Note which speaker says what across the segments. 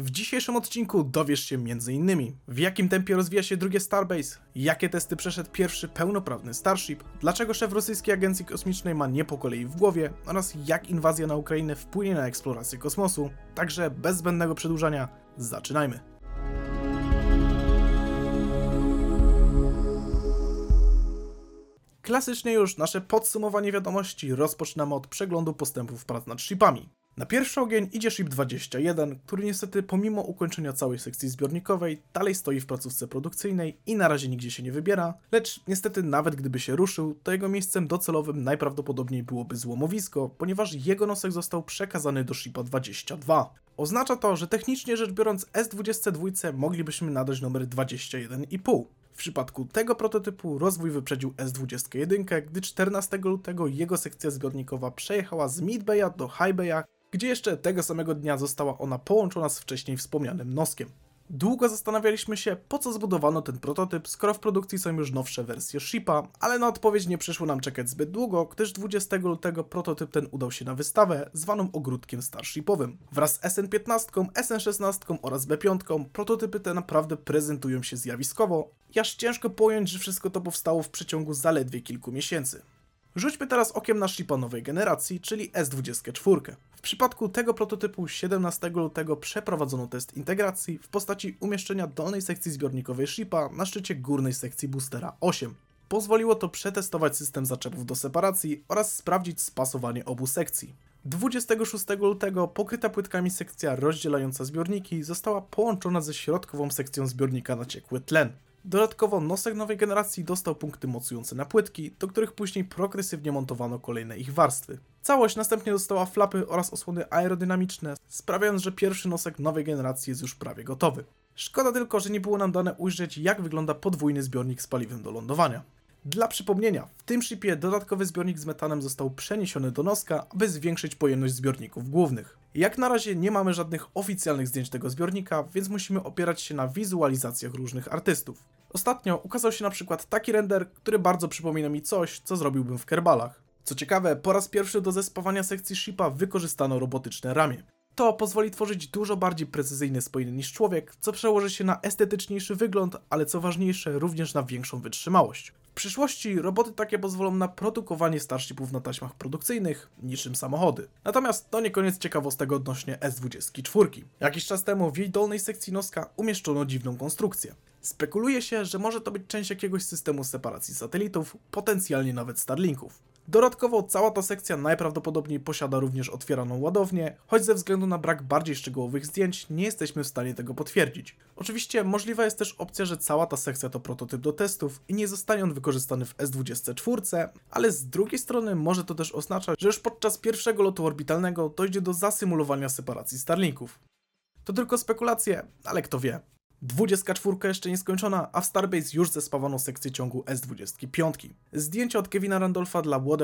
Speaker 1: W dzisiejszym odcinku dowiesz się m.in. w jakim tempie rozwija się drugie Starbase, jakie testy przeszedł pierwszy pełnoprawny Starship, dlaczego szef rosyjskiej agencji kosmicznej ma nie po kolei w głowie oraz jak inwazja na Ukrainę wpłynie na eksplorację kosmosu. Także bez zbędnego przedłużania, zaczynajmy. Klasycznie już nasze podsumowanie wiadomości rozpoczynamy od przeglądu postępów prac nad shipami. Na pierwszy ogień idzie Ship 21, który niestety pomimo ukończenia całej sekcji zbiornikowej dalej stoi w placówce produkcyjnej i na razie nigdzie się nie wybiera, lecz niestety nawet gdyby się ruszył, to jego miejscem docelowym najprawdopodobniej byłoby złomowisko, ponieważ jego nosek został przekazany do Shipa 22. Oznacza to, że technicznie rzecz biorąc S22 moglibyśmy nadać numer 21,5. W przypadku tego prototypu rozwój wyprzedził S21, gdy 14 lutego jego sekcja zbiornikowa przejechała z Midbaya do Highbaya, gdzie jeszcze tego samego dnia została ona połączona z wcześniej wspomnianym noskiem. Długo zastanawialiśmy się, po co zbudowano ten prototyp, skoro w produkcji są już nowsze wersje Shipa, ale na odpowiedź nie przyszło nam czekać zbyt długo, gdyż 20 lutego prototyp ten udał się na wystawę, zwaną ogródkiem Starshipowym. Wraz z SN15, SN16 oraz B5 prototypy te naprawdę prezentują się zjawiskowo, aż ciężko pojąć, że wszystko to powstało w przeciągu zaledwie kilku miesięcy. Rzućmy teraz okiem na Shipa nowej generacji, czyli S24. W przypadku tego prototypu 17 lutego przeprowadzono test integracji w postaci umieszczenia dolnej sekcji zbiornikowej Shipa na szczycie górnej sekcji boostera 8. Pozwoliło to przetestować system zaczepów do separacji oraz sprawdzić spasowanie obu sekcji. 26 lutego pokryta płytkami sekcja rozdzielająca zbiorniki została połączona ze środkową sekcją zbiornika na ciekły tlen. Dodatkowo nosek nowej generacji dostał punkty mocujące na płytki, do których później progresywnie montowano kolejne ich warstwy. Całość następnie dostała flapy oraz osłony aerodynamiczne, sprawiając, że pierwszy nosek nowej generacji jest już prawie gotowy. Szkoda tylko, że nie było nam dane ujrzeć, jak wygląda podwójny zbiornik z paliwem do lądowania. Dla przypomnienia, w tym shipie dodatkowy zbiornik z metanem został przeniesiony do noska, aby zwiększyć pojemność zbiorników głównych. Jak na razie nie mamy żadnych oficjalnych zdjęć tego zbiornika, więc musimy opierać się na wizualizacjach różnych artystów. Ostatnio ukazał się na przykład taki render, który bardzo przypomina mi coś, co zrobiłbym w kerbalach. Co ciekawe, po raz pierwszy do zespawania sekcji shipa wykorzystano robotyczne ramię. To pozwoli tworzyć dużo bardziej precyzyjne spojenie niż człowiek, co przełoży się na estetyczniejszy wygląd, ale co ważniejsze, również na większą wytrzymałość. W przyszłości roboty takie pozwolą na produkowanie starshipów na taśmach produkcyjnych, niczym samochody. Natomiast to nie koniec ciekawostek odnośnie S24. Jakiś czas temu w jej dolnej sekcji noska umieszczono dziwną konstrukcję. Spekuluje się, że może to być część jakiegoś systemu separacji satelitów, potencjalnie nawet Starlinków. Dodatkowo cała ta sekcja najprawdopodobniej posiada również otwieraną ładownię, choć ze względu na brak bardziej szczegółowych zdjęć nie jesteśmy w stanie tego potwierdzić. Oczywiście możliwa jest też opcja, że cała ta sekcja to prototyp do testów i nie zostanie on wykorzystany w S24, ale z drugiej strony może to też oznaczać, że już podczas pierwszego lotu orbitalnego dojdzie do zasymulowania separacji Starlinków. To tylko spekulacje, ale kto wie. 24 jeszcze nie skończona, a w Starbase już zespawano sekcję ciągu S25. Zdjęcia od Kevina Randolpha dla What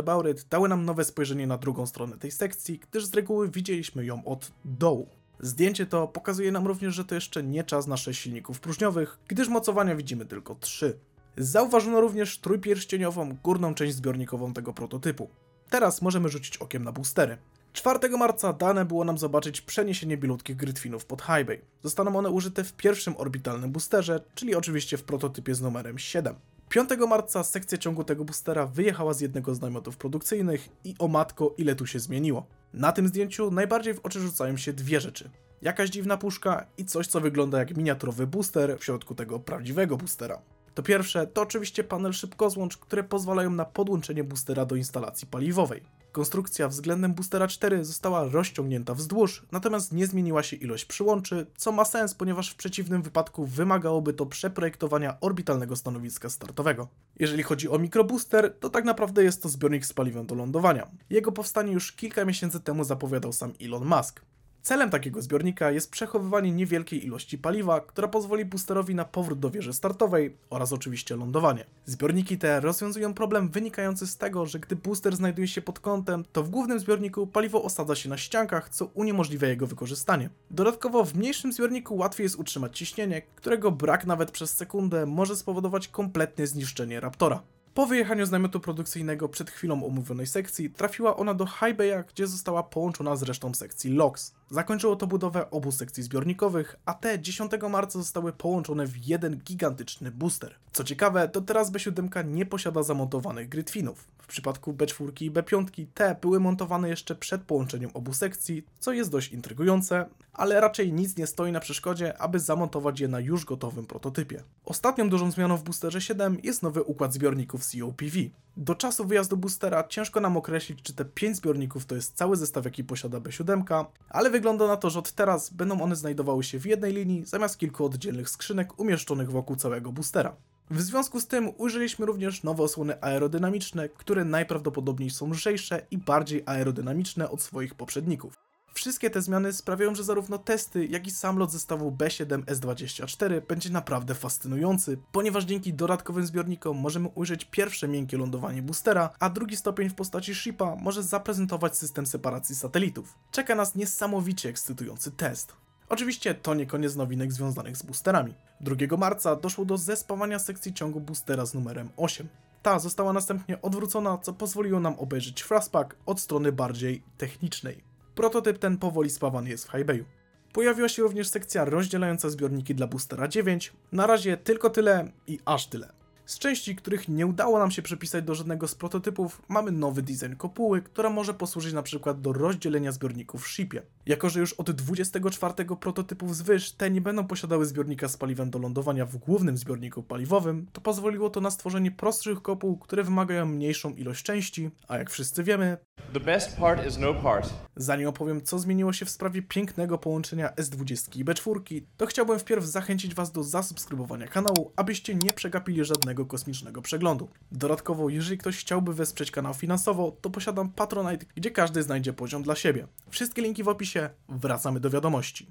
Speaker 1: dały nam nowe spojrzenie na drugą stronę tej sekcji, gdyż z reguły widzieliśmy ją od dołu. Zdjęcie to pokazuje nam również, że to jeszcze nie czas na 6 silników próżniowych, gdyż mocowania widzimy tylko 3. Zauważono również trójpierścieniową górną część zbiornikową tego prototypu. Teraz możemy rzucić okiem na boostery. 4 marca dane było nam zobaczyć przeniesienie bilutkich grytwinów pod High Bay. Zostaną one użyte w pierwszym orbitalnym boosterze, czyli oczywiście w prototypie z numerem 7. 5 marca sekcja ciągu tego boostera wyjechała z jednego z namiotów produkcyjnych i o matko ile tu się zmieniło. Na tym zdjęciu najbardziej w oczy rzucają się dwie rzeczy. Jakaś dziwna puszka i coś co wygląda jak miniaturowy booster w środku tego prawdziwego boostera. To pierwsze to oczywiście panel szybkozłącz, które pozwalają na podłączenie boostera do instalacji paliwowej. Konstrukcja względem boostera 4 została rozciągnięta wzdłuż, natomiast nie zmieniła się ilość przyłączy, co ma sens, ponieważ w przeciwnym wypadku wymagałoby to przeprojektowania orbitalnego stanowiska startowego. Jeżeli chodzi o mikrobooster, to tak naprawdę jest to zbiornik z paliwem do lądowania. Jego powstanie już kilka miesięcy temu zapowiadał sam Elon Musk. Celem takiego zbiornika jest przechowywanie niewielkiej ilości paliwa, która pozwoli boosterowi na powrót do wieży startowej oraz oczywiście lądowanie. Zbiorniki te rozwiązują problem wynikający z tego, że gdy booster znajduje się pod kątem, to w głównym zbiorniku paliwo osadza się na ściankach, co uniemożliwia jego wykorzystanie. Dodatkowo w mniejszym zbiorniku łatwiej jest utrzymać ciśnienie, którego brak nawet przez sekundę może spowodować kompletne zniszczenie Raptora. Po wyjechaniu z namiotu produkcyjnego przed chwilą omówionej sekcji, trafiła ona do High Bay'a, gdzie została połączona z resztą sekcji LOX. Zakończyło to budowę obu sekcji zbiornikowych, a te 10 marca zostały połączone w jeden gigantyczny booster. Co ciekawe, to teraz B7 nie posiada zamontowanych grytwinów. W przypadku B4 i B5 te były montowane jeszcze przed połączeniem obu sekcji, co jest dość intrygujące, ale raczej nic nie stoi na przeszkodzie, aby zamontować je na już gotowym prototypie. Ostatnią dużą zmianą w boosterze 7 jest nowy układ zbiorników COPV. Do czasu wyjazdu boostera ciężko nam określić, czy te 5 zbiorników to jest cały zestaw, jaki posiada B7, ale wygląda na to, że od teraz będą one znajdowały się w jednej linii, zamiast kilku oddzielnych skrzynek umieszczonych wokół całego boostera. W związku z tym ujrzeliśmy również nowe osłony aerodynamiczne, które najprawdopodobniej są lżejsze i bardziej aerodynamiczne od swoich poprzedników. Wszystkie te zmiany sprawiają, że zarówno testy, jak i sam lot zestawu B7S24 będzie naprawdę fascynujący, ponieważ dzięki dodatkowym zbiornikom możemy ujrzeć pierwsze miękkie lądowanie boostera, a drugi stopień w postaci shipa może zaprezentować system separacji satelitów. Czeka nas niesamowicie ekscytujący test. Oczywiście to nie koniec nowinek związanych z boosterami. 2 marca doszło do zespawania sekcji ciągu boostera z numerem 8. Ta została następnie odwrócona, co pozwoliło nam obejrzeć Frostpack od strony bardziej technicznej. Prototyp ten powoli spawany jest w Highbayu. Pojawiła się również sekcja rozdzielająca zbiorniki dla boostera 9. Na razie tylko tyle i aż tyle. Z części, których nie udało nam się przepisać do żadnego z prototypów, mamy nowy design kopuły, która może posłużyć na przykład do rozdzielenia zbiorników w shipie. Jako, że już od 24 prototypu wzwyż te nie będą posiadały zbiornika z paliwem do lądowania w głównym zbiorniku paliwowym, to pozwoliło to na stworzenie prostszych kopuł, które wymagają mniejszą ilość części, a jak wszyscy wiemy,
Speaker 2: The best part is no part.
Speaker 1: Zanim opowiem, co zmieniło się w sprawie pięknego połączenia S20 i B4, to chciałbym wpierw zachęcić Was do zasubskrybowania kanału, abyście nie przegapili żadnego kosmicznego przeglądu. Dodatkowo, jeżeli ktoś chciałby wesprzeć kanał finansowo, to posiadam Patronite, gdzie każdy znajdzie poziom dla siebie. Wszystkie linki w opisie, wracamy do wiadomości.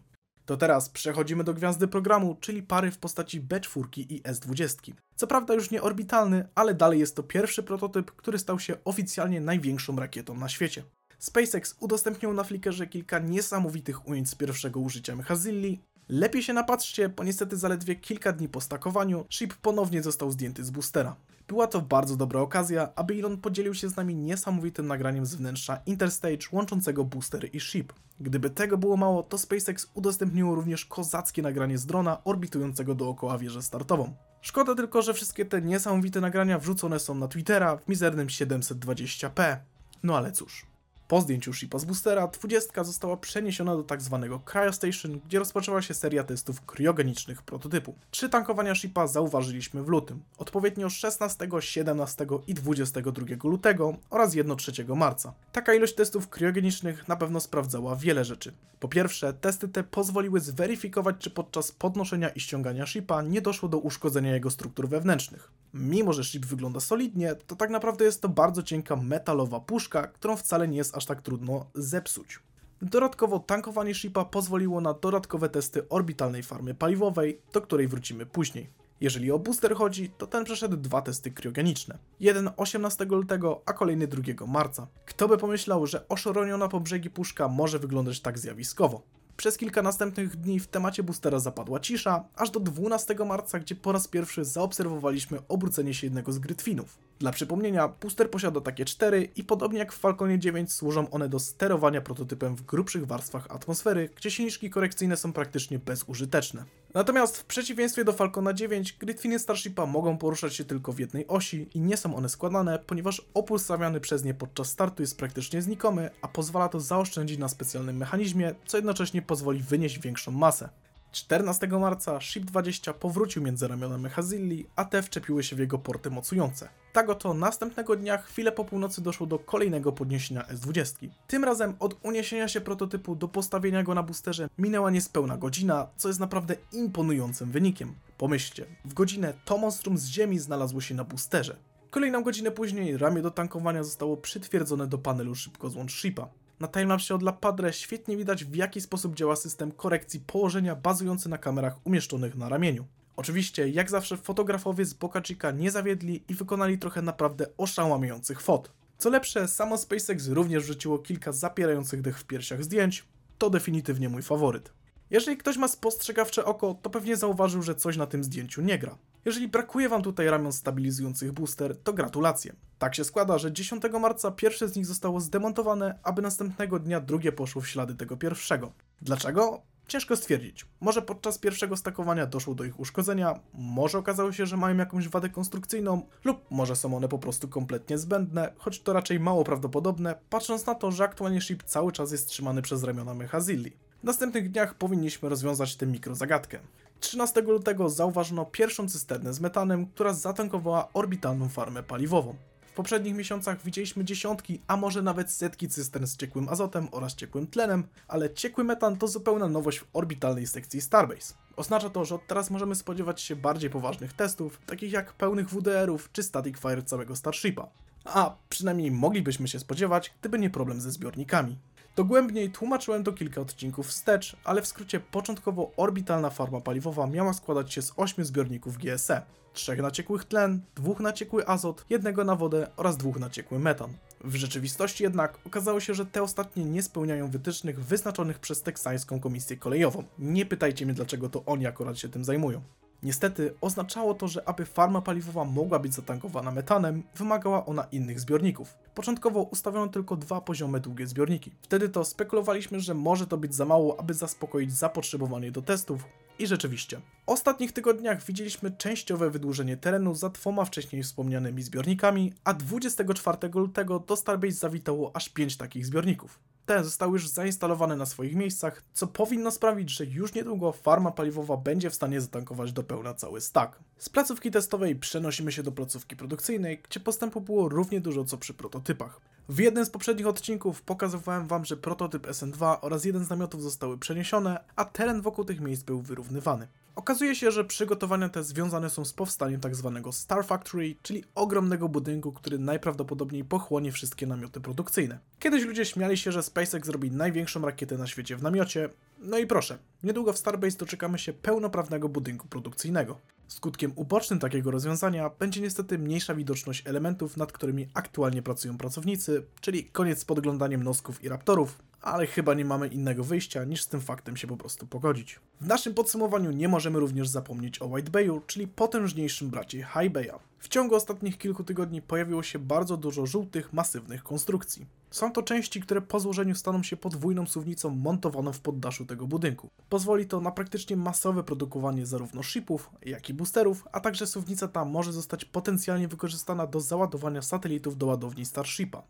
Speaker 1: To teraz przechodzimy do gwiazdy programu, czyli pary w postaci B4 i S20. Co prawda już nie orbitalny, ale dalej jest to pierwszy prototyp, który stał się oficjalnie największą rakietą na świecie. SpaceX udostępnił na Flickrze kilka niesamowitych ujęć z pierwszego użycia Mechazilli. Lepiej się napatrzcie, bo niestety zaledwie kilka dni po stakowaniu ship ponownie został zdjęty z boostera. Była to bardzo dobra okazja, aby Elon podzielił się z nami niesamowitym nagraniem z wnętrza Interstage łączącego booster i ship. Gdyby tego było mało, to SpaceX udostępniło również kozackie nagranie z drona orbitującego dookoła wieżę startową. Szkoda tylko, że wszystkie te niesamowite nagrania wrzucone są na Twittera w mizernym 720p. No ale cóż. Po zdjęciu shipa z boostera, 20 została przeniesiona do tzw. Tak Cryostation, gdzie rozpoczęła się seria testów kryogenicznych prototypu. Trzy tankowania shipa zauważyliśmy w lutym, odpowiednio 16, 17 i 22 lutego oraz 1 3 marca. Taka ilość testów kryogenicznych na pewno sprawdzała wiele rzeczy. Po pierwsze, testy te pozwoliły zweryfikować, czy podczas podnoszenia i ściągania shipa nie doszło do uszkodzenia jego struktur wewnętrznych. Mimo, że ship wygląda solidnie, to tak naprawdę jest to bardzo cienka metalowa puszka, którą wcale nie jest aż tak trudno zepsuć. Dodatkowo tankowanie shipa pozwoliło na dodatkowe testy orbitalnej farmy paliwowej, do której wrócimy później. Jeżeli o booster chodzi, to ten przeszedł dwa testy kryogeniczne. Jeden 18 lutego, a kolejny 2 marca. Kto by pomyślał, że oszoroniona po brzegi puszka może wyglądać tak zjawiskowo. Przez kilka następnych dni w temacie boostera zapadła cisza, aż do 12 marca, gdzie po raz pierwszy zaobserwowaliśmy obrócenie się jednego z grytwinów. Dla przypomnienia, booster posiada takie cztery i podobnie jak w Falconie 9 służą one do sterowania prototypem w grubszych warstwach atmosfery, gdzie silniczki korekcyjne są praktycznie bezużyteczne. Natomiast w przeciwieństwie do Falcona 9, Grytwiny Starshipa mogą poruszać się tylko w jednej osi i nie są one składane, ponieważ opór stawiany przez nie podczas startu jest praktycznie znikomy, a pozwala to zaoszczędzić na specjalnym mechanizmie, co jednocześnie pozwoli wynieść większą masę. 14 marca Ship-20 powrócił między ramiona Mechazilli, a te wczepiły się w jego porty mocujące. Tak oto następnego dnia, chwilę po północy doszło do kolejnego podniesienia S-20. Tym razem od uniesienia się prototypu do postawienia go na boosterze minęła niespełna godzina, co jest naprawdę imponującym wynikiem. Pomyślcie, w godzinę to monstrum z ziemi znalazło się na boosterze. Kolejną godzinę później ramię do tankowania zostało przytwierdzone do panelu szybko złącz shipa. Na timelapsie od La Padre świetnie widać w jaki sposób działa system korekcji położenia bazujący na kamerach umieszczonych na ramieniu. Oczywiście, jak zawsze fotografowie z Boca Chica nie zawiedli i wykonali trochę naprawdę oszałamiających fot. Co lepsze, samo SpaceX również wrzuciło kilka zapierających dech w piersiach zdjęć, to definitywnie mój faworyt. Jeżeli ktoś ma spostrzegawcze oko, to pewnie zauważył, że coś na tym zdjęciu nie gra. Jeżeli brakuje Wam tutaj ramion stabilizujących booster, to gratulacje. Tak się składa, że 10 marca pierwsze z nich zostało zdemontowane, aby następnego dnia drugie poszło w ślady tego pierwszego. Dlaczego? Ciężko stwierdzić. Może podczas pierwszego stakowania doszło do ich uszkodzenia, może okazało się, że mają jakąś wadę konstrukcyjną, lub może są one po prostu kompletnie zbędne, choć to raczej mało prawdopodobne, patrząc na to, że aktualnie ship cały czas jest trzymany przez ramiona Mechazilli. W następnych dniach powinniśmy rozwiązać tę mikrozagadkę. 13 lutego zauważono pierwszą cysternę z metanem, która zatankowała orbitalną farmę paliwową. W poprzednich miesiącach widzieliśmy dziesiątki, a może nawet setki cystern z ciekłym azotem oraz ciekłym tlenem, ale ciekły metan to zupełna nowość w orbitalnej sekcji Starbase. Oznacza to, że od teraz możemy spodziewać się bardziej poważnych testów, takich jak pełnych WDR-ów czy static fire całego Starshipa. A przynajmniej moglibyśmy się spodziewać, gdyby nie problem ze zbiornikami. Dogłębniej tłumaczyłem to kilka odcinków wstecz, ale w skrócie początkowo orbitalna farma paliwowa miała składać się z 8 zbiorników GSE. Trzech na ciekłych tlen, dwóch na ciekły azot, jednego na wodę oraz dwóch na ciekły metan. W rzeczywistości jednak okazało się, że te ostatnie nie spełniają wytycznych wyznaczonych przez teksańską komisję kolejową. Nie pytajcie mnie dlaczego to oni akurat się tym zajmują. Niestety oznaczało to, że aby farma paliwowa mogła być zatankowana metanem, wymagała ona innych zbiorników. Początkowo ustawiono tylko dwa poziome długie zbiorniki. Wtedy to spekulowaliśmy, że może to być za mało, aby zaspokoić zapotrzebowanie do testów. I rzeczywiście. W ostatnich tygodniach widzieliśmy częściowe wydłużenie terenu za dwoma wcześniej wspomnianymi zbiornikami, a 24 lutego do Starbase zawitało aż 5 takich zbiorników te zostały już zainstalowane na swoich miejscach, co powinno sprawić, że już niedługo farma paliwowa będzie w stanie zatankować do pełna cały stack. Z placówki testowej przenosimy się do placówki produkcyjnej, gdzie postępu było równie dużo co przy prototypach. W jednym z poprzednich odcinków pokazywałem Wam, że prototyp SN2 oraz jeden z namiotów zostały przeniesione, a teren wokół tych miejsc był wyrównywany. Okazuje się, że przygotowania te związane są z powstaniem tzw. Tak Star Factory, czyli ogromnego budynku, który najprawdopodobniej pochłonie wszystkie namioty produkcyjne. Kiedyś ludzie śmiali się, że SpaceX zrobi największą rakietę na świecie w namiocie, no i proszę, niedługo w Starbase doczekamy się pełnoprawnego budynku produkcyjnego. Skutkiem ubocznym takiego rozwiązania będzie niestety mniejsza widoczność elementów, nad którymi aktualnie pracują pracownicy, czyli koniec z podglądaniem nosków i raptorów, ale chyba nie mamy innego wyjścia niż z tym faktem się po prostu pogodzić. W naszym podsumowaniu nie możemy również zapomnieć o White Bayu, czyli potężniejszym bracie High Baya. W ciągu ostatnich kilku tygodni pojawiło się bardzo dużo żółtych, masywnych konstrukcji. Są to części, które po złożeniu staną się podwójną suwnicą montowaną w poddaszu tego budynku. Pozwoli to na praktycznie masowe produkowanie zarówno shipów, jak i boosterów, a także suwnica ta może zostać potencjalnie wykorzystana do załadowania satelitów do ładowni Starshipa.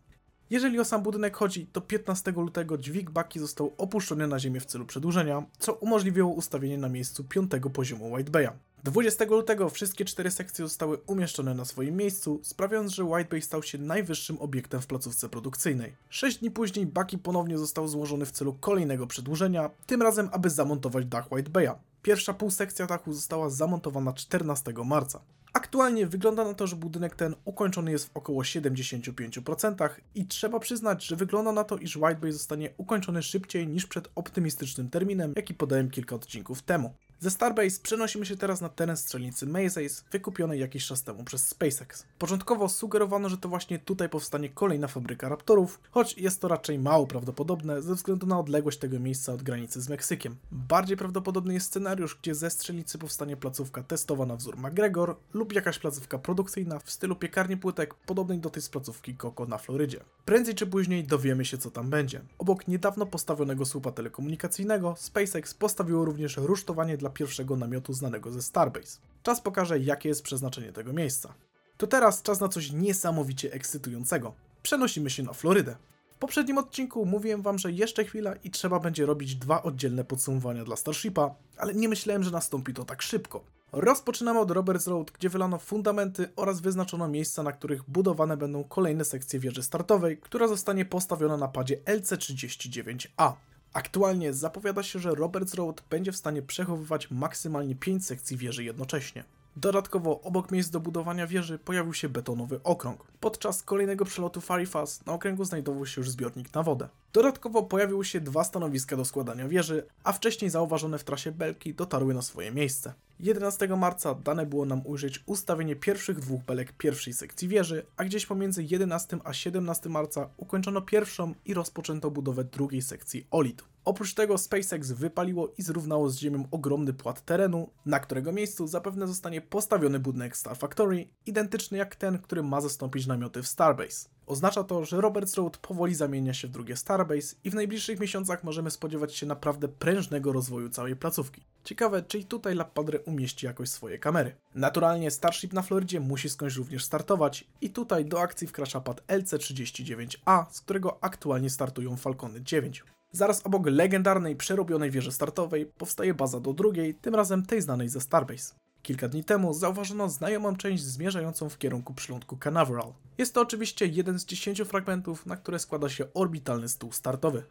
Speaker 1: Jeżeli o sam budynek chodzi, to 15 lutego dźwig Baki został opuszczony na ziemię w celu przedłużenia, co umożliwiło ustawienie na miejscu piątego poziomu White Baya. 20 lutego wszystkie cztery sekcje zostały umieszczone na swoim miejscu, sprawiając, że White Bay stał się najwyższym obiektem w placówce produkcyjnej. Sześć dni później Baki ponownie został złożony w celu kolejnego przedłużenia, tym razem aby zamontować dach White Baya. Pierwsza półsekcja dachu została zamontowana 14 marca. Aktualnie wygląda na to, że budynek ten ukończony jest w około 75% i trzeba przyznać, że wygląda na to, iż White Bay zostanie ukończony szybciej niż przed optymistycznym terminem, jaki podałem kilka odcinków temu. Ze Starbase przenosimy się teraz na teren strzelnicy Maze wykupionej jakiś czas temu przez SpaceX. Początkowo sugerowano, że to właśnie tutaj powstanie kolejna fabryka Raptorów, choć jest to raczej mało prawdopodobne ze względu na odległość tego miejsca od granicy z Meksykiem. Bardziej prawdopodobny jest scenariusz, gdzie ze strzelnicy powstanie placówka testowa na wzór McGregor lub jakaś placówka produkcyjna w stylu piekarni płytek podobnej do tej z placówki Coco na Florydzie. Prędzej czy później dowiemy się co tam będzie. Obok niedawno postawionego słupa telekomunikacyjnego SpaceX postawiło również rusztowanie dla pierwszego namiotu znanego ze Starbase. Czas pokaże, jakie jest przeznaczenie tego miejsca. To teraz czas na coś niesamowicie ekscytującego. Przenosimy się na Florydę. W poprzednim odcinku mówiłem wam, że jeszcze chwila i trzeba będzie robić dwa oddzielne podsumowania dla Starshipa, ale nie myślałem, że nastąpi to tak szybko. Rozpoczynamy od Roberts Road, gdzie wylano fundamenty oraz wyznaczono miejsca, na których budowane będą kolejne sekcje wieży startowej, która zostanie postawiona na padzie LC39A. Aktualnie zapowiada się, że Roberts Road będzie w stanie przechowywać maksymalnie 5 sekcji wieży jednocześnie. Dodatkowo obok miejsc do budowania wieży pojawił się betonowy okrąg. Podczas kolejnego przelotu Farifas na okręgu znajdował się już zbiornik na wodę. Dodatkowo pojawiły się dwa stanowiska do składania wieży, a wcześniej zauważone w trasie belki dotarły na swoje miejsce. 11 marca dane było nam ujrzeć ustawienie pierwszych dwóch belek pierwszej sekcji wieży, a gdzieś pomiędzy 11 a 17 marca ukończono pierwszą i rozpoczęto budowę drugiej sekcji OLID. Oprócz tego SpaceX wypaliło i zrównało z ziemią ogromny płat terenu, na którego miejscu zapewne zostanie postawiony budynek Star Factory, identyczny jak ten, który ma zastąpić namioty w Starbase. Oznacza to, że Roberts Road powoli zamienia się w drugie Starbase i w najbliższych miesiącach możemy spodziewać się naprawdę prężnego rozwoju całej placówki. Ciekawe, czy i tutaj La Padre umieści jakoś swoje kamery. Naturalnie Starship na Florydzie musi skądś również startować i tutaj do akcji wkracza pad LC-39A, z którego aktualnie startują Falcony 9. Zaraz obok legendarnej, przerobionej wieży startowej powstaje baza do drugiej, tym razem tej znanej ze Starbase. Kilka dni temu zauważono znajomą część zmierzającą w kierunku przylądku Canaveral. Jest to oczywiście jeden z 10 fragmentów, na które składa się orbitalny stół startowy.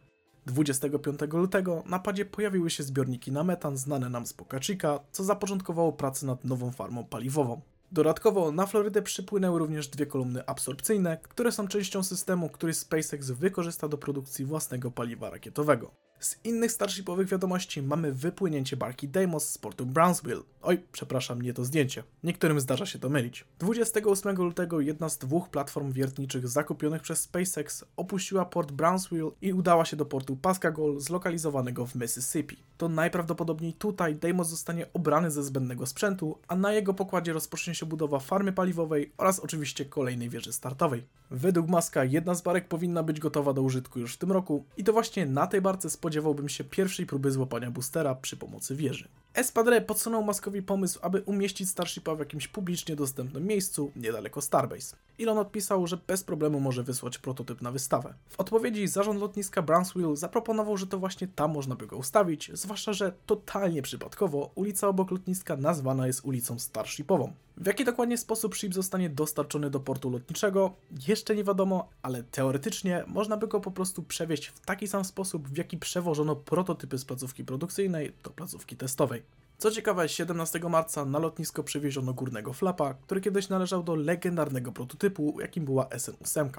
Speaker 1: 25 lutego na padzie pojawiły się zbiorniki na metan znane nam z Boca Chica, co zapoczątkowało pracę nad nową farmą paliwową. Dodatkowo na Florydę przypłynęły również dwie kolumny absorpcyjne, które są częścią systemu, który SpaceX wykorzysta do produkcji własnego paliwa rakietowego. Z innych starshipowych wiadomości mamy wypłynięcie barki Deimos z portu Brownsville. Oj, przepraszam, nie to zdjęcie. Niektórym zdarza się to mylić. 28 lutego jedna z dwóch platform wiertniczych zakupionych przez SpaceX opuściła port Brownsville i udała się do portu Pascagoula zlokalizowanego w Mississippi. To najprawdopodobniej tutaj Deimos zostanie obrany ze zbędnego sprzętu, a na jego pokładzie rozpocznie się budowa farmy paliwowej oraz oczywiście kolejnej wieży startowej. Według Maska jedna z barek powinna być gotowa do użytku już w tym roku i to właśnie na tej barce spodziewałbym się pierwszej próby złapania boostera przy pomocy wieży. Espadre podsunął Maskowi pomysł, aby umieścić Starshipa w jakimś publicznie dostępnym miejscu niedaleko Starbase. Elon odpisał, że bez problemu może wysłać prototyp na wystawę. W odpowiedzi zarząd lotniska Brownsville zaproponował, że to właśnie tam można by go ustawić, zwłaszcza, że totalnie przypadkowo ulica obok lotniska nazwana jest ulicą Starshipową. W jaki dokładnie sposób ship zostanie dostarczony do portu lotniczego, jeszcze nie wiadomo, ale teoretycznie można by go po prostu przewieźć w taki sam sposób, w jaki przewożono prototypy z placówki produkcyjnej do placówki testowej. Co ciekawe, 17 marca na lotnisko przywieziono górnego flapa, który kiedyś należał do legendarnego prototypu, jakim była SN8.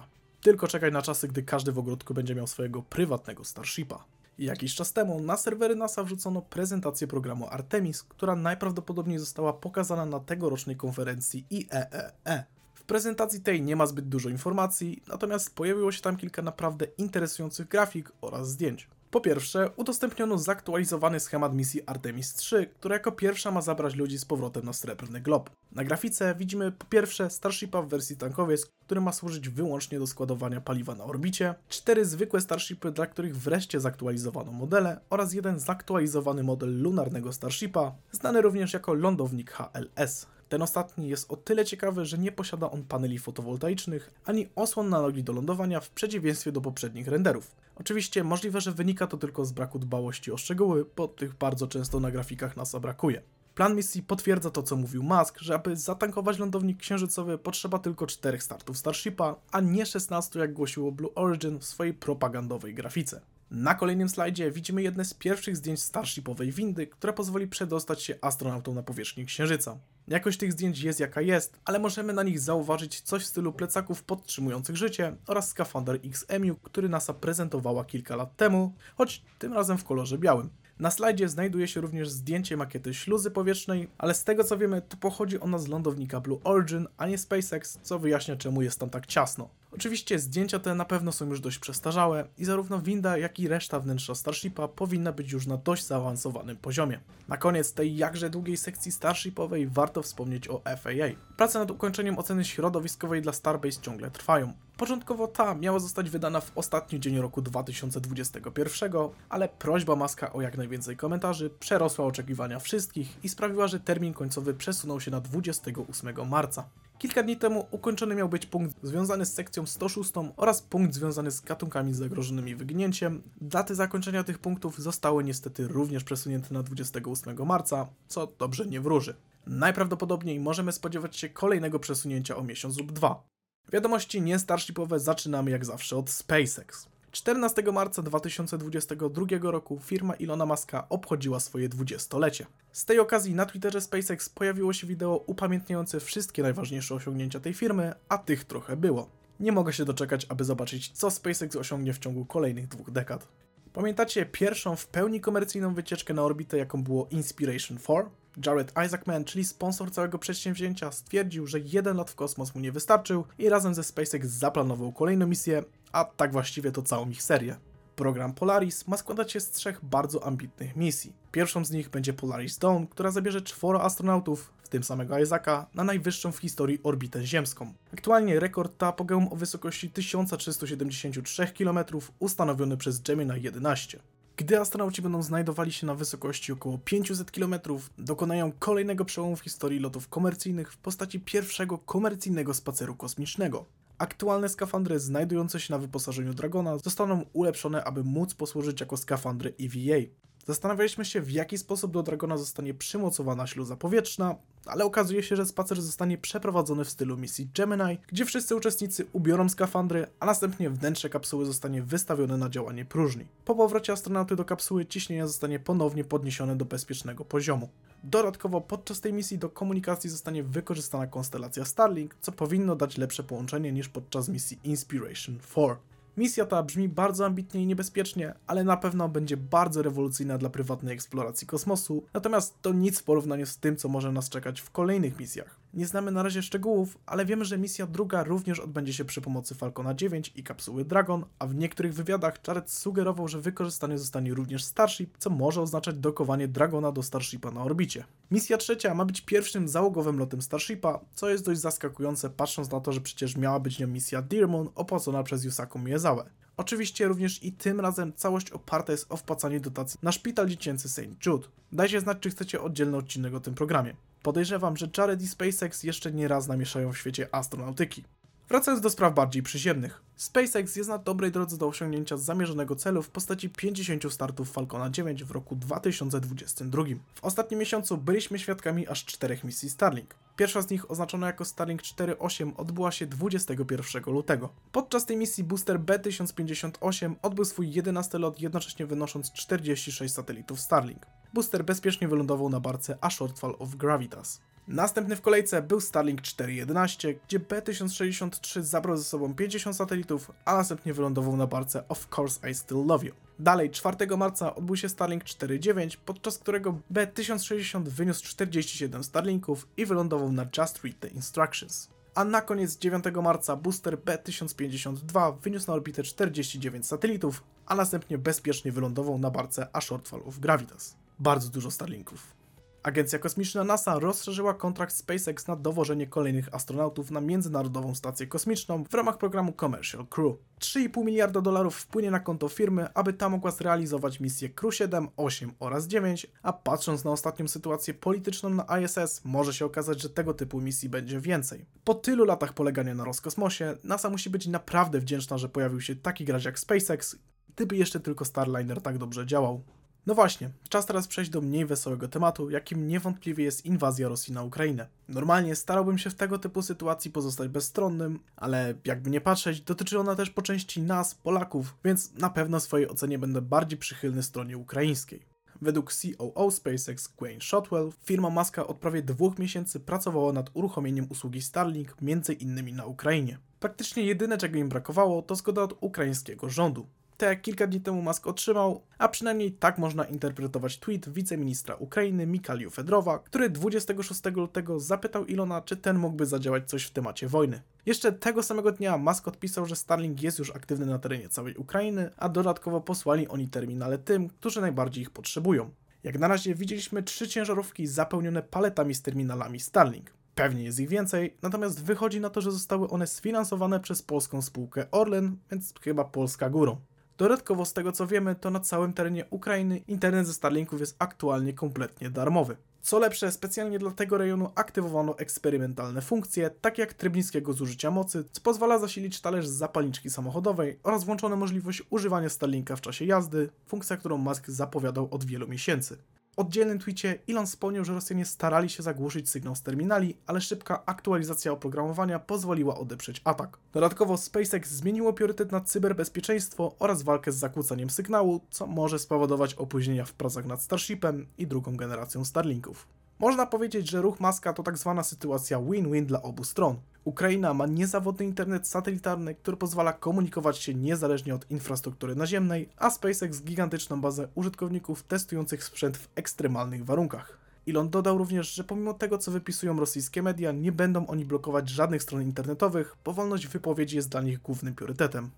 Speaker 1: Tylko czekaj na czasy, gdy każdy w ogródku będzie miał swojego prywatnego Starshipa. Jakiś czas temu na serwery NASA wrzucono prezentację programu Artemis, która najprawdopodobniej została pokazana na tegorocznej konferencji IEEE. W prezentacji tej nie ma zbyt dużo informacji, natomiast pojawiło się tam kilka naprawdę interesujących grafik oraz zdjęć. Po pierwsze, udostępniono zaktualizowany schemat misji Artemis 3, która jako pierwsza ma zabrać ludzi z powrotem na srebrny glob. Na grafice widzimy po pierwsze Starshipa w wersji tankowej, który ma służyć wyłącznie do składowania paliwa na orbicie, cztery zwykłe Starshipy, dla których wreszcie zaktualizowano modele oraz jeden zaktualizowany model lunarnego Starshipa, znany również jako lądownik HLS. Ten ostatni jest o tyle ciekawy, że nie posiada on paneli fotowoltaicznych ani osłon na nogi do lądowania w przeciwieństwie do poprzednich renderów. Oczywiście możliwe, że wynika to tylko z braku dbałości o szczegóły, bo tych bardzo często na grafikach NASA brakuje. Plan misji potwierdza to, co mówił Musk, że aby zatankować lądownik księżycowy potrzeba tylko 4 startów Starshipa, a nie 16 jak głosiło Blue Origin w swojej propagandowej grafice. Na kolejnym slajdzie widzimy jedne z pierwszych zdjęć Starshipowej windy, która pozwoli przedostać się astronautom na powierzchnię Księżyca. Jakość tych zdjęć jest jaka jest, ale możemy na nich zauważyć coś w stylu plecaków podtrzymujących życie oraz skafander XMU, który NASA prezentowała kilka lat temu, choć tym razem w kolorze białym. Na slajdzie znajduje się również zdjęcie makiety śluzy powietrznej, ale z tego co wiemy, to pochodzi ona z lądownika Blue Origin, a nie SpaceX, co wyjaśnia czemu jest tam tak ciasno. Oczywiście zdjęcia te na pewno są już dość przestarzałe i zarówno winda, jak i reszta wnętrza Starshipa powinna być już na dość zaawansowanym poziomie. Na koniec tej jakże długiej sekcji Starshipowej warto wspomnieć o FAA. Prace nad ukończeniem oceny środowiskowej dla Starbase ciągle trwają. Początkowo ta miała zostać wydana w ostatni dzień roku 2021, ale prośba Maska o jak najwięcej komentarzy przerosła oczekiwania wszystkich i sprawiła, że termin końcowy przesunął się na 28 marca. Kilka dni temu ukończony miał być punkt związany z sekcją 106 oraz punkt związany z gatunkami zagrożonymi wyginięciem. Daty zakończenia tych punktów zostały niestety również przesunięte na 28 marca, co dobrze nie wróży. Najprawdopodobniej możemy spodziewać się kolejnego przesunięcia o miesiąc lub dwa. Wiadomości nie starshipowe zaczynamy jak zawsze od SpaceX. 14 marca 2022 roku firma Ilona Muska obchodziła swoje 20-lecie. Z tej okazji na Twitterze SpaceX pojawiło się wideo upamiętniające wszystkie najważniejsze osiągnięcia tej firmy, a tych trochę było. Nie mogę się doczekać, aby zobaczyć, co SpaceX osiągnie w ciągu kolejnych dwóch dekad. Pamiętacie pierwszą w pełni komercyjną wycieczkę na orbitę, jaką było Inspiration 4? Jared Isaacman, czyli sponsor całego przedsięwzięcia, stwierdził, że jeden lat w kosmos mu nie wystarczył i razem ze SpaceX zaplanował kolejną misję, a tak właściwie to całą ich serię. Program Polaris ma składać się z trzech bardzo ambitnych misji. Pierwszą z nich będzie Polaris Dawn, która zabierze czworo astronautów, w tym samego Isaaca, na najwyższą w historii orbitę ziemską. Aktualnie rekord to apogeum o wysokości 1373 km ustanowiony przez Gemini 11. Gdy astronauci będą znajdowali się na wysokości około 500 km, dokonają kolejnego przełomu w historii lotów komercyjnych w postaci pierwszego komercyjnego spaceru kosmicznego. Aktualne skafandry znajdujące się na wyposażeniu Dragona zostaną ulepszone, aby móc posłużyć jako skafandry EVA. Zastanawialiśmy się, w jaki sposób do Dragona zostanie przymocowana śluza powietrzna, ale okazuje się, że spacer zostanie przeprowadzony w stylu misji Gemini, gdzie wszyscy uczestnicy ubiorą skafandry, a następnie wnętrze kapsuły zostanie wystawione na działanie próżni. Po powrocie astronauty do kapsuły ciśnienie zostanie ponownie podniesione do bezpiecznego poziomu. Dodatkowo podczas tej misji do komunikacji zostanie wykorzystana konstelacja Starlink, co powinno dać lepsze połączenie niż podczas misji Inspiration 4. Misja ta brzmi bardzo ambitnie i niebezpiecznie, ale na pewno będzie bardzo rewolucyjna dla prywatnej eksploracji kosmosu, natomiast to nic w porównaniu z tym, co może nas czekać w kolejnych misjach. Nie znamy na razie szczegółów, ale wiemy, że misja druga również odbędzie się przy pomocy Falcona 9 i kapsuły Dragon, a w niektórych wywiadach Jared sugerował, że wykorzystany zostanie również Starship, co może oznaczać dokowanie Dragona do Starshipa na orbicie. Misja trzecia ma być pierwszym załogowym lotem Starshipa, co jest dość zaskakujące patrząc na to, że przecież miała być nią misja Dear Moon opłacona przez Yusaku Miezałę. Oczywiście również i tym razem całość oparta jest o wpłacanie dotacji na szpital dziecięcy St. Jude. Dajcie znać, czy chcecie oddzielny odcinek o tym programie. Podejrzewam, że Jared i SpaceX jeszcze nie raz namieszają w świecie astronautyki. Wracając do spraw bardziej przyziemnych. SpaceX jest na dobrej drodze do osiągnięcia zamierzonego celu w postaci 50 startów Falcona 9 w roku 2022. W ostatnim miesiącu byliśmy świadkami aż czterech misji Starlink. Pierwsza z nich, oznaczona jako Starlink 4.8, odbyła się 21 lutego. Podczas tej misji booster B1058 odbył swój 11 lot, jednocześnie wynosząc 46 satelitów Starlink. Booster bezpiecznie wylądował na barce A Shortfall of Gravitas. Następny w kolejce był Starlink 4.11, gdzie B1063 zabrał ze sobą 50 satelitów, a następnie wylądował na barce Of Course I Still Love You. Dalej, 4 marca odbył się Starlink 4.9, podczas którego B1060 wyniósł 47 Starlinków i wylądował na Just Read the Instructions. A na koniec 9 marca booster B1052 wyniósł na orbitę 49 satelitów, a następnie bezpiecznie wylądował na barce A Shortfall of Gravitas. Bardzo dużo Starlinków. Agencja kosmiczna NASA rozszerzyła kontrakt SpaceX na dowożenie kolejnych astronautów na Międzynarodową Stację Kosmiczną w ramach programu Commercial Crew. 3,5 miliarda dolarów wpłynie na konto firmy, aby ta mogła zrealizować misje Crew 7, 8 oraz 9, a patrząc na ostatnią sytuację polityczną na ISS, może się okazać, że tego typu misji będzie więcej. Po tylu latach polegania na Roskosmosie, NASA musi być naprawdę wdzięczna, że pojawił się taki gracz jak SpaceX, gdyby jeszcze tylko Starliner tak dobrze działał. No właśnie, czas teraz przejść do mniej wesołego tematu, jakim niewątpliwie jest inwazja Rosji na Ukrainę. Normalnie starałbym się w tego typu sytuacji pozostać bezstronnym, ale jakby nie patrzeć, dotyczy ona też po części nas, Polaków, więc na pewno w swojej ocenie będę bardziej przychylny stronie ukraińskiej. Według COO SpaceX Gwen Shotwell, firma Maska od prawie dwóch miesięcy pracowała nad uruchomieniem usługi Starlink, między innymi na Ukrainie. Praktycznie jedyne czego im brakowało to zgoda od ukraińskiego rządu te jak kilka dni temu Musk otrzymał, a przynajmniej tak można interpretować tweet wiceministra Ukrainy Mikaliu Fedrowa, który 26 lutego zapytał Ilona, czy ten mógłby zadziałać coś w temacie wojny. Jeszcze tego samego dnia Musk odpisał, że Starlink jest już aktywny na terenie całej Ukrainy, a dodatkowo posłali oni terminale tym, którzy najbardziej ich potrzebują. Jak na razie widzieliśmy trzy ciężarówki zapełnione paletami z terminalami Starlink. Pewnie jest ich więcej, natomiast wychodzi na to, że zostały one sfinansowane przez polską spółkę Orlen, więc chyba Polska górą. Dodatkowo z tego co wiemy, to na całym terenie Ukrainy internet ze Starlinków jest aktualnie kompletnie darmowy. Co lepsze, specjalnie dla tego rejonu aktywowano eksperymentalne funkcje, takie jak tryb niskiego zużycia mocy, co pozwala zasilić talerz z zapalniczki samochodowej oraz włączono możliwość używania Starlinka w czasie jazdy, funkcja, którą Musk zapowiadał od wielu miesięcy oddzielnym twicie Elon wspomniał, że Rosjanie starali się zagłuszyć sygnał z terminali, ale szybka aktualizacja oprogramowania pozwoliła odeprzeć atak. Dodatkowo SpaceX zmieniło priorytet na cyberbezpieczeństwo oraz walkę z zakłócaniem sygnału, co może spowodować opóźnienia w pracach nad Starshipem i drugą generacją Starlinków. Można powiedzieć, że ruch Maska to tak zwana sytuacja win-win dla obu stron. Ukraina ma niezawodny internet satelitarny, który pozwala komunikować się niezależnie od infrastruktury naziemnej, a SpaceX gigantyczną bazę użytkowników testujących sprzęt w ekstremalnych warunkach. Elon dodał również, że pomimo tego, co wypisują rosyjskie media, nie będą oni blokować żadnych stron internetowych, bo wolność wypowiedzi jest dla nich głównym priorytetem.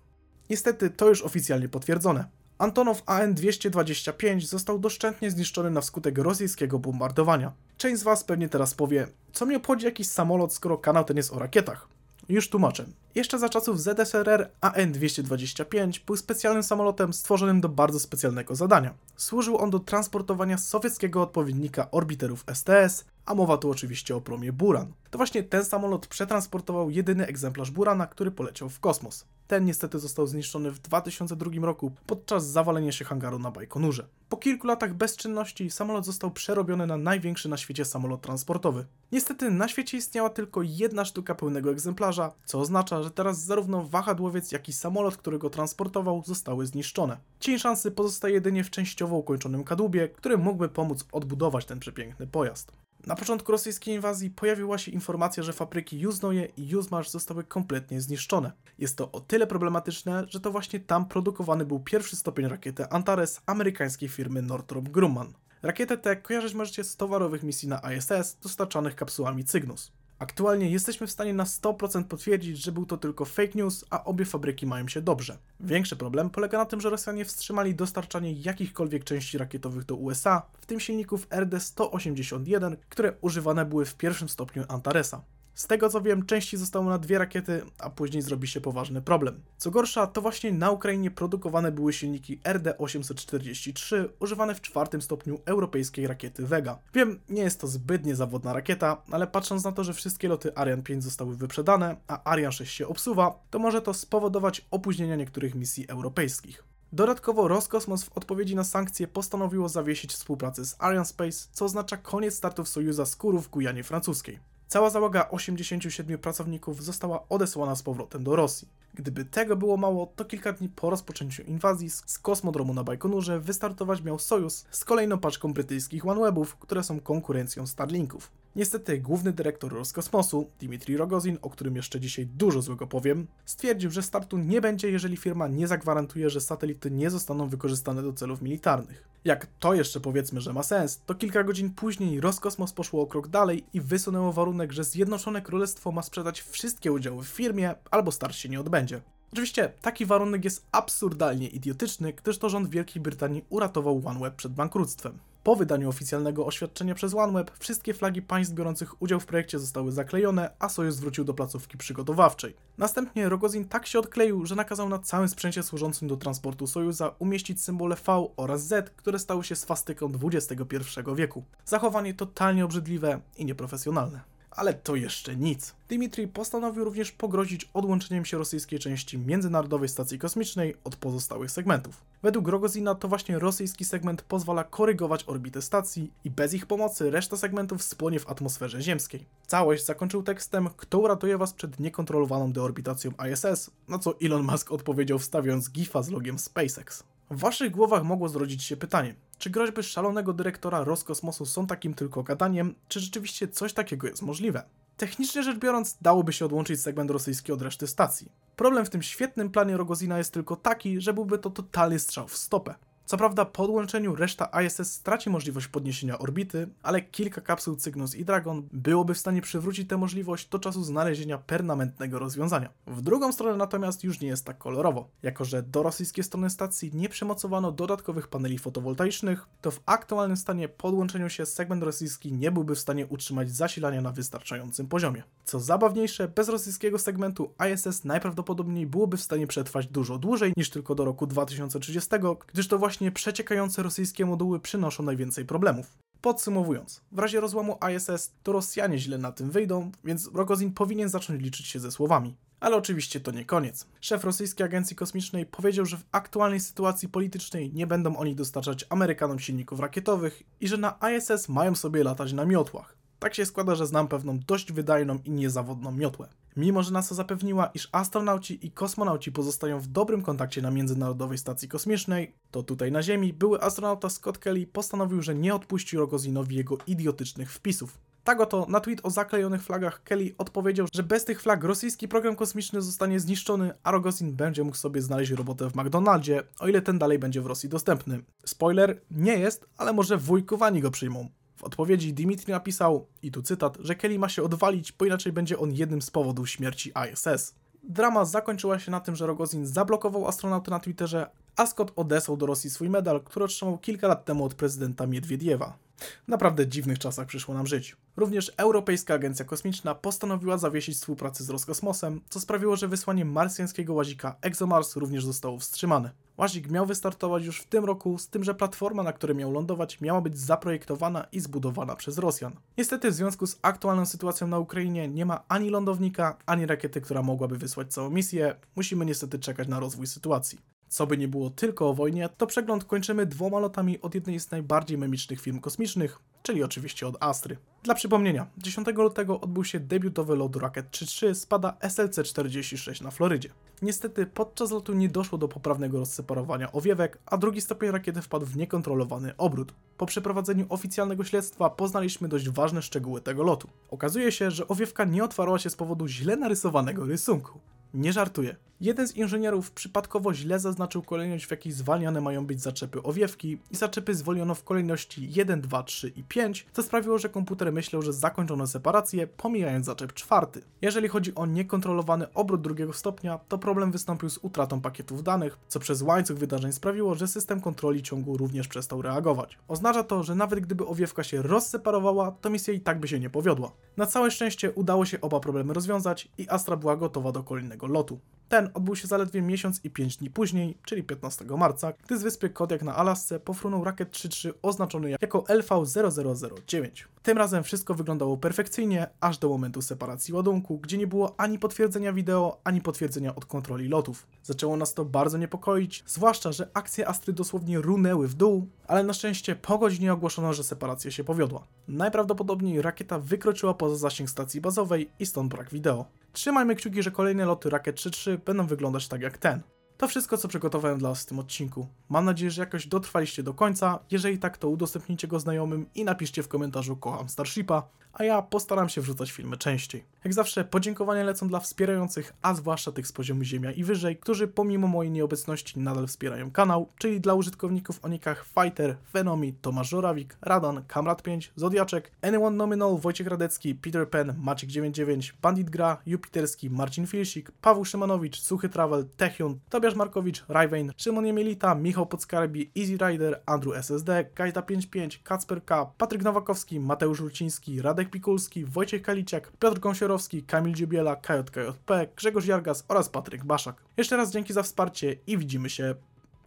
Speaker 1: Niestety to już oficjalnie potwierdzone. Antonow AN-225 został doszczętnie zniszczony na skutek rosyjskiego bombardowania. Część z Was pewnie teraz powie, co mnie obchodzi jakiś samolot, skoro kanał ten jest o rakietach. Już tłumaczę. Jeszcze za czasów ZSRR AN-225 był specjalnym samolotem stworzonym do bardzo specjalnego zadania. Służył on do transportowania sowieckiego odpowiednika orbiterów STS, a mowa tu oczywiście o promie Buran. To właśnie ten samolot przetransportował jedyny egzemplarz Burana, który poleciał w kosmos. Ten niestety został zniszczony w 2002 roku podczas zawalenia się hangaru na Bajkonurze. Po kilku latach bezczynności samolot został przerobiony na największy na świecie samolot transportowy. Niestety na świecie istniała tylko jedna sztuka pełnego egzemplarza, co oznacza, że teraz zarówno wahadłowiec, jak i samolot, który go transportował, zostały zniszczone. Cień szansy pozostaje jedynie w częściowo ukończonym kadłubie, który mógłby pomóc odbudować ten przepiękny pojazd. Na początku rosyjskiej inwazji pojawiła się informacja, że fabryki Yuznoje i Yuzmash zostały kompletnie zniszczone. Jest to o tyle problematyczne, że to właśnie tam produkowany był pierwszy stopień rakiety Antares amerykańskiej firmy Northrop Grumman. Rakietę tę kojarzyć możecie z towarowych misji na ISS dostarczanych kapsułami Cygnus. Aktualnie jesteśmy w stanie na 100% potwierdzić, że był to tylko fake news, a obie fabryki mają się dobrze. Większy problem polega na tym, że Rosjanie wstrzymali dostarczanie jakichkolwiek części rakietowych do USA, w tym silników RD-181, które używane były w pierwszym stopniu Antaresa. Z tego co wiem, części zostały na dwie rakiety, a później zrobi się poważny problem. Co gorsza, to właśnie na Ukrainie produkowane były silniki RD-843, używane w czwartym stopniu europejskiej rakiety Vega. Wiem, nie jest to zbyt niezawodna rakieta, ale patrząc na to, że wszystkie loty Ariane 5 zostały wyprzedane, a Ariane 6 się obsuwa, to może to spowodować opóźnienia niektórych misji europejskich. Dodatkowo Roskosmos w odpowiedzi na sankcje postanowiło zawiesić współpracę z Arianespace, co oznacza koniec startów Sojuza z Kuru w Gujanie francuskiej. Cała załoga 87 pracowników została odesłana z powrotem do Rosji. Gdyby tego było mało, to kilka dni po rozpoczęciu inwazji z kosmodromu na Bajkonurze wystartować miał Sojus z kolejną paczką brytyjskich OneWebów, które są konkurencją Starlinków. Niestety główny dyrektor Roskosmosu, Dimitri Rogozin, o którym jeszcze dzisiaj dużo złego powiem, stwierdził, że startu nie będzie, jeżeli firma nie zagwarantuje, że satelity nie zostaną wykorzystane do celów militarnych. Jak to jeszcze powiedzmy, że ma sens, to kilka godzin później Roskosmos poszło o krok dalej i wysunęło warunek, że Zjednoczone Królestwo ma sprzedać wszystkie udziały w firmie, albo start się nie odbędzie. Oczywiście taki warunek jest absurdalnie idiotyczny, gdyż to rząd Wielkiej Brytanii uratował OneWeb przed bankructwem. Po wydaniu oficjalnego oświadczenia przez OneWeb, wszystkie flagi państw biorących udział w projekcie zostały zaklejone, a Sojusz wrócił do placówki przygotowawczej. Następnie Rogozin tak się odkleił, że nakazał na całym sprzęcie służącym do transportu Sojuza umieścić symbole V oraz Z, które stały się swastyką XXI wieku. Zachowanie totalnie obrzydliwe i nieprofesjonalne. Ale to jeszcze nic. Dimitri postanowił również pogrozić odłączeniem się rosyjskiej części Międzynarodowej Stacji Kosmicznej od pozostałych segmentów. Według Rogozina to właśnie rosyjski segment pozwala korygować orbitę stacji i bez ich pomocy reszta segmentów spłonie w atmosferze ziemskiej. Całość zakończył tekstem, kto uratuje was przed niekontrolowaną deorbitacją ISS, na co Elon Musk odpowiedział wstawiając gifa z logiem SpaceX. W waszych głowach mogło zrodzić się pytanie, czy groźby szalonego dyrektora Roskosmosu są takim tylko gadaniem, czy rzeczywiście coś takiego jest możliwe? Technicznie rzecz biorąc, dałoby się odłączyć segment rosyjski od reszty stacji. Problem w tym świetnym planie Rogozina jest tylko taki, że byłby to totalny strzał w stopę. Co prawda po odłączeniu reszta ISS straci możliwość podniesienia orbity, ale kilka kapsuł Cygnus i Dragon byłoby w stanie przywrócić tę możliwość do czasu znalezienia permanentnego rozwiązania. W drugą stronę natomiast już nie jest tak kolorowo. Jako, że do rosyjskiej strony stacji nie przemocowano dodatkowych paneli fotowoltaicznych, to w aktualnym stanie po odłączeniu się segment rosyjski nie byłby w stanie utrzymać zasilania na wystarczającym poziomie. Co zabawniejsze, bez rosyjskiego segmentu ISS najprawdopodobniej byłoby w stanie przetrwać dużo dłużej niż tylko do roku 2030, gdyż to właśnie właśnie przeciekające rosyjskie moduły przynoszą najwięcej problemów. Podsumowując, w razie rozłamu ISS to Rosjanie źle na tym wyjdą, więc Rogozin powinien zacząć liczyć się ze słowami. Ale oczywiście to nie koniec. Szef rosyjskiej agencji kosmicznej powiedział, że w aktualnej sytuacji politycznej nie będą oni dostarczać Amerykanom silników rakietowych i że na ISS mają sobie latać na miotłach. Tak się składa, że znam pewną dość wydajną i niezawodną miotłę. Mimo, że NASA zapewniła, iż astronauci i kosmonauci pozostają w dobrym kontakcie na Międzynarodowej Stacji Kosmicznej, to tutaj na Ziemi były astronauta Scott Kelly postanowił, że nie odpuści Rogozinowi jego idiotycznych wpisów. Tak oto na tweet o zaklejonych flagach Kelly odpowiedział, że bez tych flag rosyjski program kosmiczny zostanie zniszczony, a Rogozin będzie mógł sobie znaleźć robotę w McDonaldzie, o ile ten dalej będzie w Rosji dostępny. Spoiler, nie jest, ale może wujkowani go przyjmą. W odpowiedzi Dimitri napisał, i tu cytat, że Kelly ma się odwalić, bo inaczej będzie on jednym z powodów śmierci ISS. Drama zakończyła się na tym, że Rogozin zablokował astronautę na Twitterze, a Scott odesłał do Rosji swój medal, który otrzymał kilka lat temu od prezydenta Miedwiediewa. Naprawdę dziwnych czasach przyszło nam żyć. Również Europejska Agencja Kosmiczna postanowiła zawiesić współpracę z Roskosmosem, co sprawiło, że wysłanie marsjańskiego łazika ExoMars również zostało wstrzymane. Łazik miał wystartować już w tym roku, z tym, że platforma, na której miał lądować, miała być zaprojektowana i zbudowana przez Rosjan. Niestety, w związku z aktualną sytuacją na Ukrainie, nie ma ani lądownika, ani rakiety, która mogłaby wysłać całą misję. Musimy niestety czekać na rozwój sytuacji. Co by nie było tylko o wojnie, to przegląd kończymy dwoma lotami od jednej z najbardziej memicznych firm kosmicznych, czyli oczywiście od Astry. Dla przypomnienia, 10 lutego odbył się debiutowy lot Rocket 3.3 spada SLC-46 na Florydzie. Niestety podczas lotu nie doszło do poprawnego rozseparowania owiewek, a drugi stopień rakiety wpadł w niekontrolowany obrót. Po przeprowadzeniu oficjalnego śledztwa poznaliśmy dość ważne szczegóły tego lotu. Okazuje się, że owiewka nie otwarła się z powodu źle narysowanego rysunku. Nie żartuję. Jeden z inżynierów przypadkowo źle zaznaczył kolejność, w jakiej zwalniane mają być zaczepy owiewki i zaczepy zwolniono w kolejności 1, 2, 3 i 5, co sprawiło, że komputer myślał, że zakończono separację, pomijając zaczep czwarty. Jeżeli chodzi o niekontrolowany obrót drugiego stopnia, to problem wystąpił z utratą pakietów danych, co przez łańcuch wydarzeń sprawiło, że system kontroli ciągu również przestał reagować. Oznacza to, że nawet gdyby owiewka się rozseparowała, to misja i tak by się nie powiodła. Na całe szczęście udało się oba problemy rozwiązać i Astra była gotowa do kolejnego lotu. Ten odbył się zaledwie miesiąc i 5 dni później, czyli 15 marca, gdy z wyspy Kodiak na Alasce pofrunął rakiet 3-3 oznaczony jako LV0009. Tym razem wszystko wyglądało perfekcyjnie, aż do momentu separacji ładunku, gdzie nie było ani potwierdzenia wideo, ani potwierdzenia od kontroli lotów. Zaczęło nas to bardzo niepokoić, zwłaszcza, że akcje Astry dosłownie runęły w dół, ale na szczęście po godzinie ogłoszono, że separacja się powiodła. Najprawdopodobniej rakieta wykroczyła poza zasięg stacji bazowej i stąd brak wideo. Trzymajmy kciuki, że kolejne loty Rakiet 3.3 będą wyglądać tak jak ten. To wszystko, co przygotowałem dla Was w tym odcinku. Mam nadzieję, że jakoś dotrwaliście do końca. Jeżeli tak, to udostępnijcie go znajomym i napiszcie w komentarzu kocham Starshipa, a ja postaram się wrzucać filmy częściej. Jak zawsze podziękowania lecą dla wspierających, a zwłaszcza tych z poziomu Ziemia i wyżej, którzy pomimo mojej nieobecności nadal wspierają kanał, czyli dla użytkowników o nikach Fighter, Venomi, Tomasz Żorawik, Radan, Kamrat5, Zodiaczek, Anyone Nominal, Wojciech Radecki, Peter Pen, Maciek99, Bandit Gra, Jupiterski, Marcin Filsik, Paweł Szymanowicz, Suchy Travel, Techion, Tobiasz Markowicz, Rajwein, Szymon Jemielita, Michał Podskarbi, Easy Rider, Andrew SSD, Kajta55, Kacper K, Patryk Nowakowski, Mateusz Ruciński, Radek Pikulski, Wojciech Kaliciak, Piotr Gąsiorowski, Kamil Dziebiela, KJKJP, Grzegorz Jargas oraz Patryk Baszak. Jeszcze raz dzięki za wsparcie i widzimy się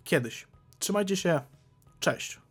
Speaker 1: kiedyś. Trzymajcie się, cześć!